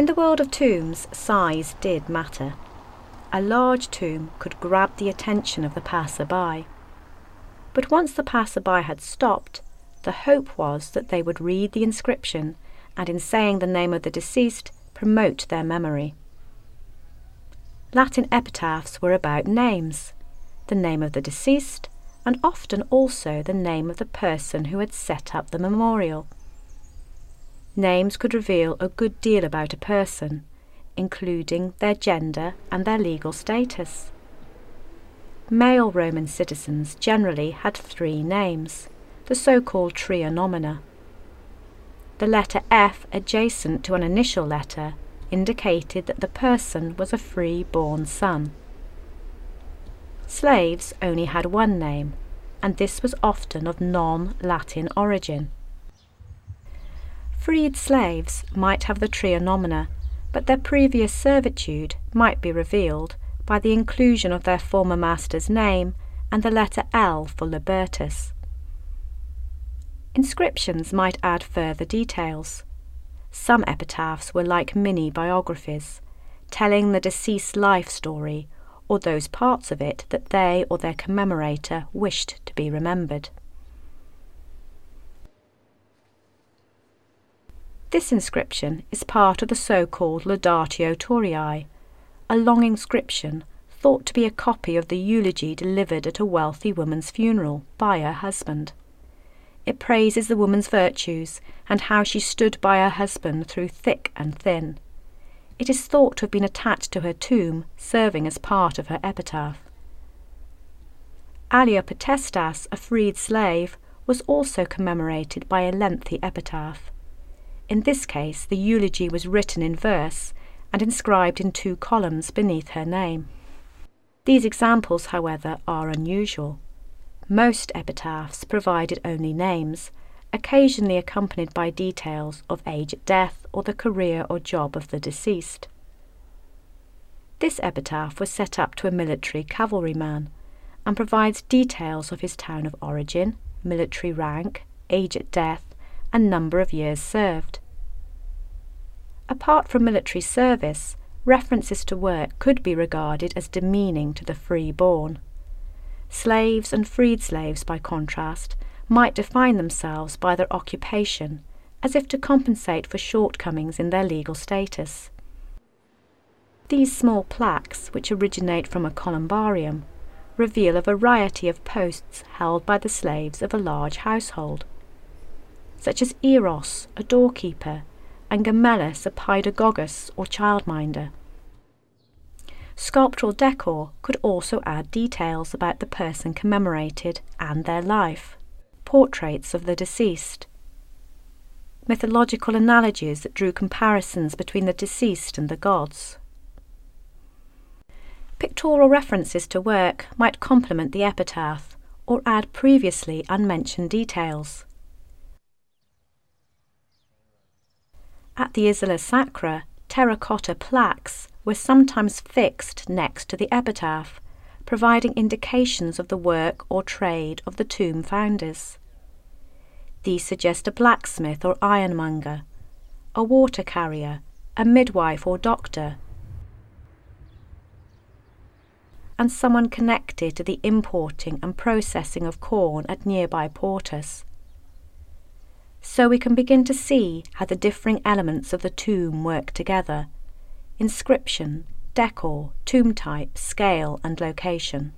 In the world of tombs, size did matter. A large tomb could grab the attention of the passer-by. But once the passer-by had stopped, the hope was that they would read the inscription and in saying the name of the deceased, promote their memory. Latin epitaphs were about names, the name of the deceased, and often also the name of the person who had set up the memorial. Names could reveal a good deal about a person, including their gender and their legal status. Male Roman citizens generally had three names, the so-called tria nomina. The letter F adjacent to an initial letter indicated that the person was a free-born son. Slaves only had one name, and this was often of non-Latin origin. Freed slaves might have the tria nomina, but their previous servitude might be revealed by the inclusion of their former master's name and the letter L for libertas. Inscriptions might add further details. Some epitaphs were like mini biographies, telling the deceased's life story or those parts of it that they or their commemorator wished to be remembered. This inscription is part of the so-called Laudatio Turiae, a long inscription thought to be a copy of the eulogy delivered at a wealthy woman's funeral by her husband. It praises the woman's virtues and how she stood by her husband through thick and thin. It is thought to have been attached to her tomb, serving as part of her epitaph. Allia Potestas, a freed slave, was also commemorated by a lengthy epitaph. In this case, the eulogy was written in verse and inscribed in two columns beneath her name. These examples, however, are unusual. Most epitaphs provided only names, occasionally accompanied by details of age at death or the career or job of the deceased. This epitaph was set up to a military cavalryman and provides details of his town of origin, military rank, age at death, and number of years served. Apart from military service, references to work could be regarded as demeaning to the free-born. Slaves and freed slaves, by contrast, might define themselves by their occupation, as if to compensate for shortcomings in their legal status. These small plaques, which originate from a columbarium, reveal a variety of posts held by the slaves of a large household, such as Eros, a doorkeeper, and Gemellus, a paedagogus or childminder. Sculptural decor could also add details about the person commemorated and their life, portraits of the deceased, mythological analogies that drew comparisons between the deceased and the gods. Pictorial references to work might complement the epitaph or add previously unmentioned details. At the Isola Sacra, terracotta plaques were sometimes fixed next to the epitaph, providing indications of the work or trade of the tomb founders. These suggest a blacksmith or ironmonger, a water carrier, a midwife or doctor, and someone connected to the importing and processing of corn at nearby Portus. So we can begin to see how the differing elements of the tomb work together inscription, decor, tomb type, scale, and location.